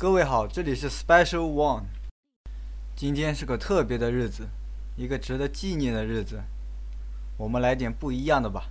各位好，这里是 Special One。今天是个特别的日子，一个值得纪念的日子。我们来点不一样的吧。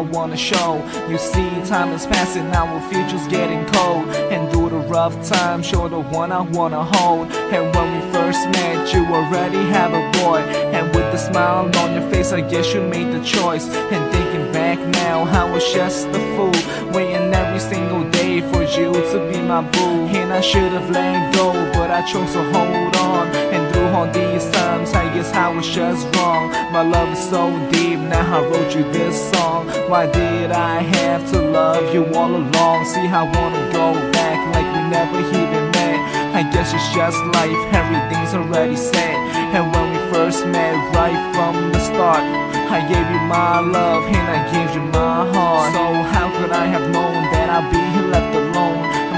Wanna show. You see, time is passing, our future's getting cold. And through the rough times, you're the one I wanna hold. And when we first met, you already have a boy. And with the smile on your face, I guess you made the choice. And thinking back now, I was just a fool, waiting every single day for you to be my boo. And I should have let go, but I chose to hold on. And through all these times, I guess I was just wrong. My love is so deep, now I wrote you this song. Why did I have to love you all along? See, I wanna go back like we never even met. I guess it's just life, everything's already set. And when we first met, right from the start, I gave you my love and I gave you my heart. So how could I have known that I'd be left alone?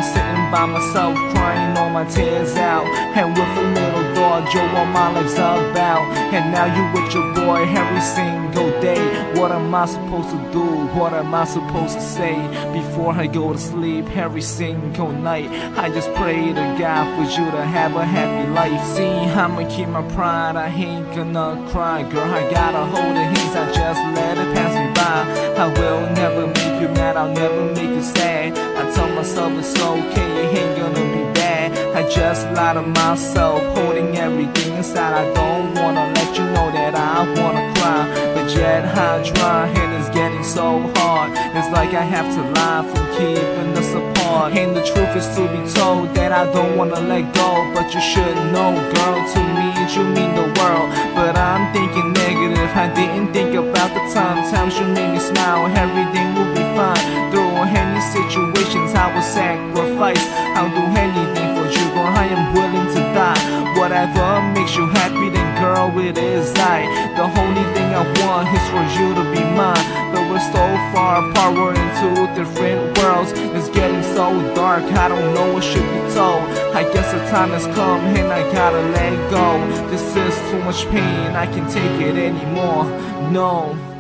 By myself, crying all my tears out, and with a little thought, Joe, what my life's about. And now you with your boy every single day. What am I supposed to do? What am I supposed to say before I go to sleep every single night? I just pray to God for you to have a happy life. See, I'ma keep my pride, I ain't gonna cry, girl. I gotta hold it, hands, I just let it pass. I will never make you mad, I'll never make you sad. I tell myself it's okay, it ain't gonna be bad. I just lie to myself, holding everything inside. I don't wanna let you know that I wanna cry, but yet I try, and it's getting so hard. It's like I have to lie from keeping us apart. And the truth is to be told that I don't wanna let go, but you should know, girl. To me, you mean the world, but I'm thinking negative. I didn't think about the time, times you made me smile. Everything will be fine. Through any situations, I will sacrifice. I'll do anything for you, girl. I am willing to die. Whatever makes you happy, then girl, it is I. The only thing I want is for you to be mine. But we're so far apart, we're in two different worlds. It's getting so dark, I don't know what should be told. I guess the time has come and I gotta let go. This is too much pain, I can't take it anymore. No.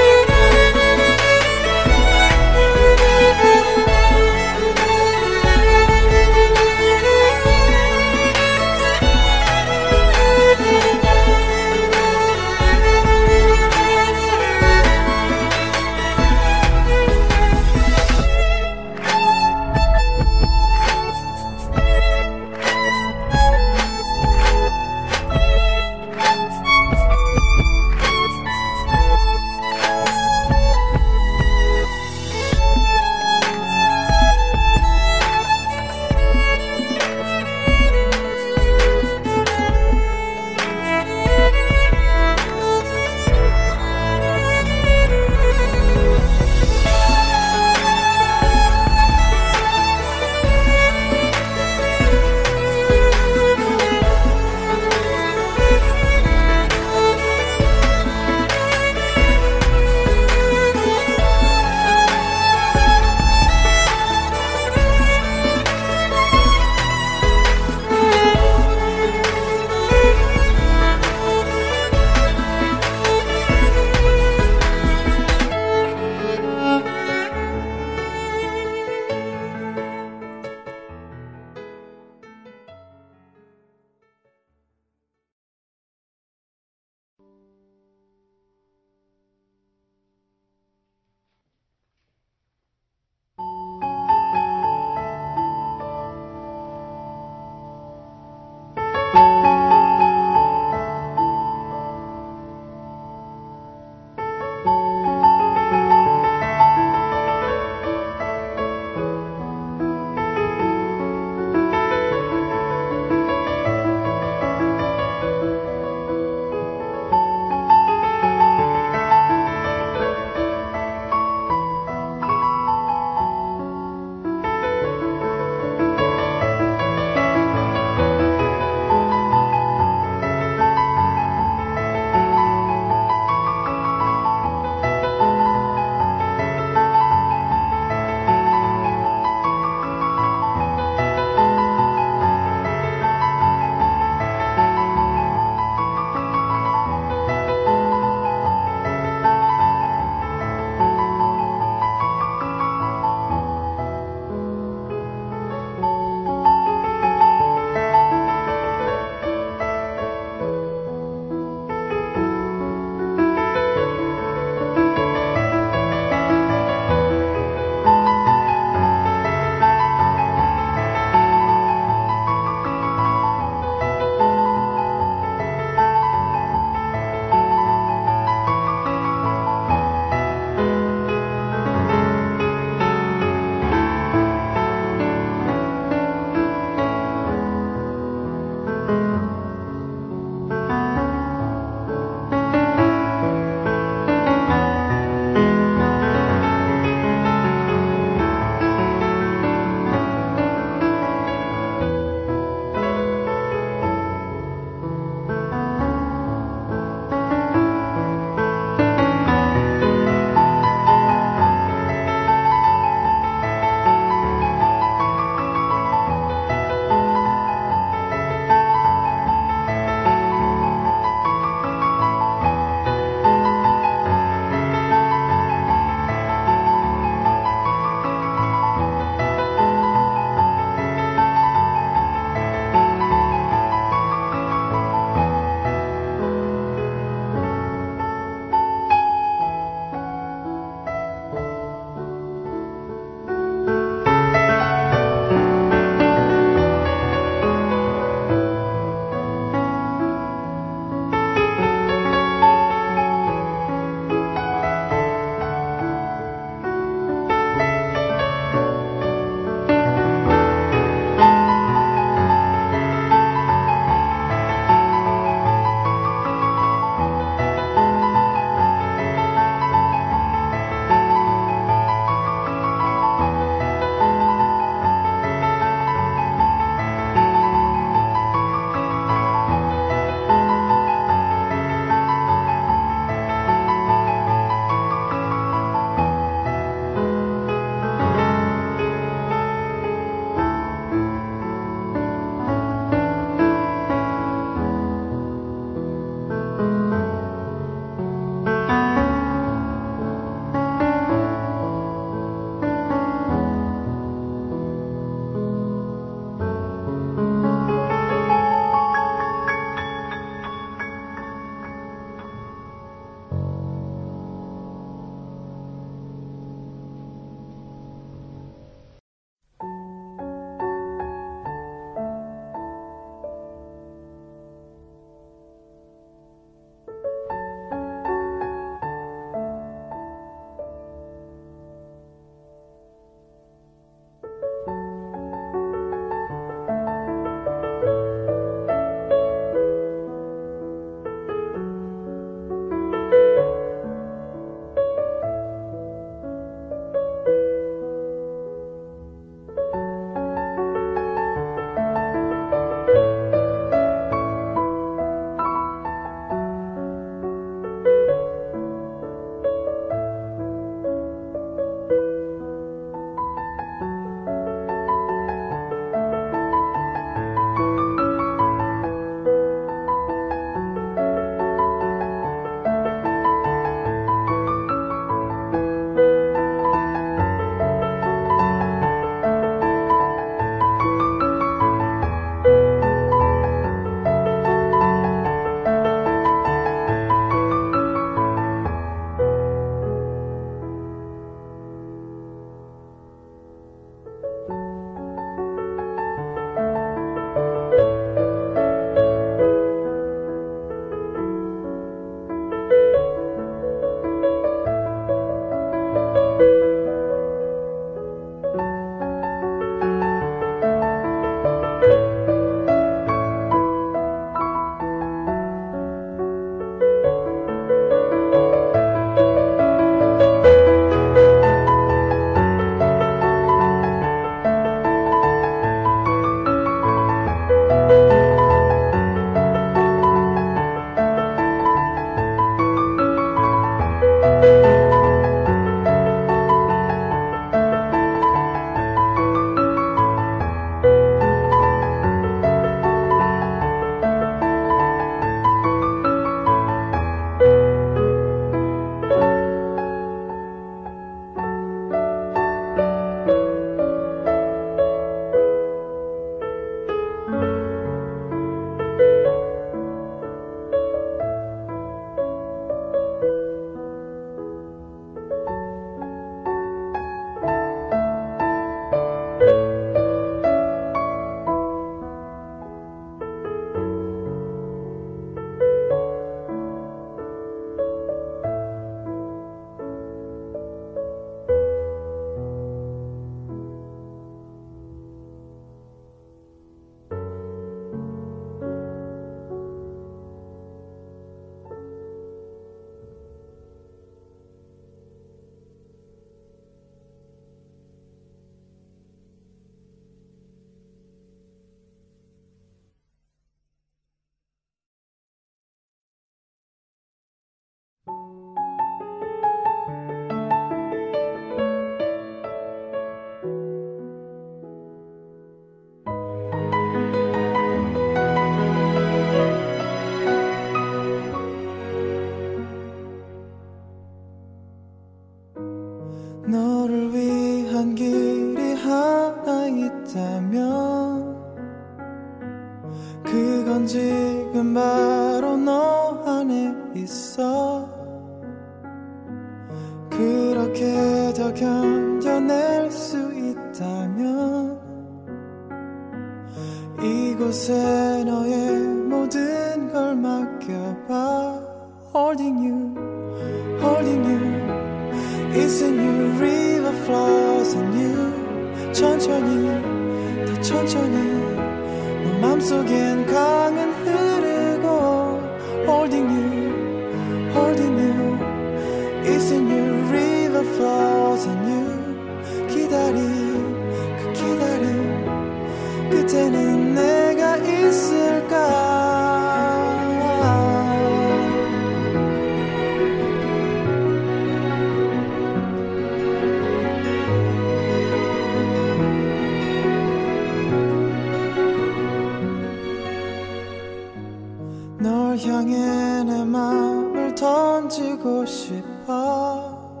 널 향해 내 마음을 던지고 싶어.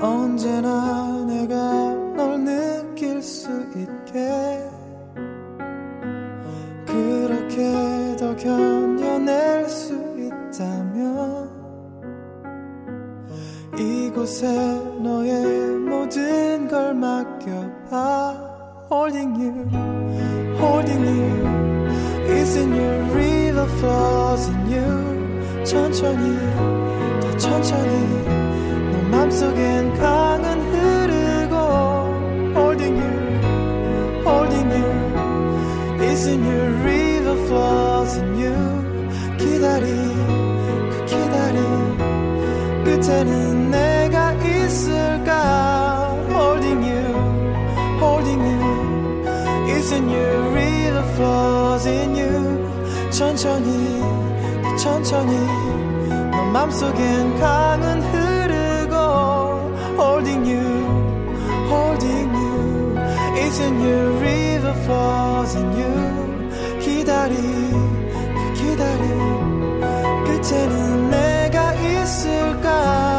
언제나 내가 널 느낄 수 있게. 그렇게 더 견뎌낼 수 있다면 이곳에 너의 모든 걸 맡겨봐. Holding you, holding you Isn't your flows in you 천천히 더 천천히 너 맘속엔 강은 흐르고 Holding you, holding you Isn't your river flows in you 기다림 그 기다림 끝에는 내가 있을까 Holding you, holding you Isn't your 천천히 더 천천히 너 맘속엔 강은 흐르고 Holding you Holding you It's a new river flows in you 기다림 기다림 끝에는 내가 있을까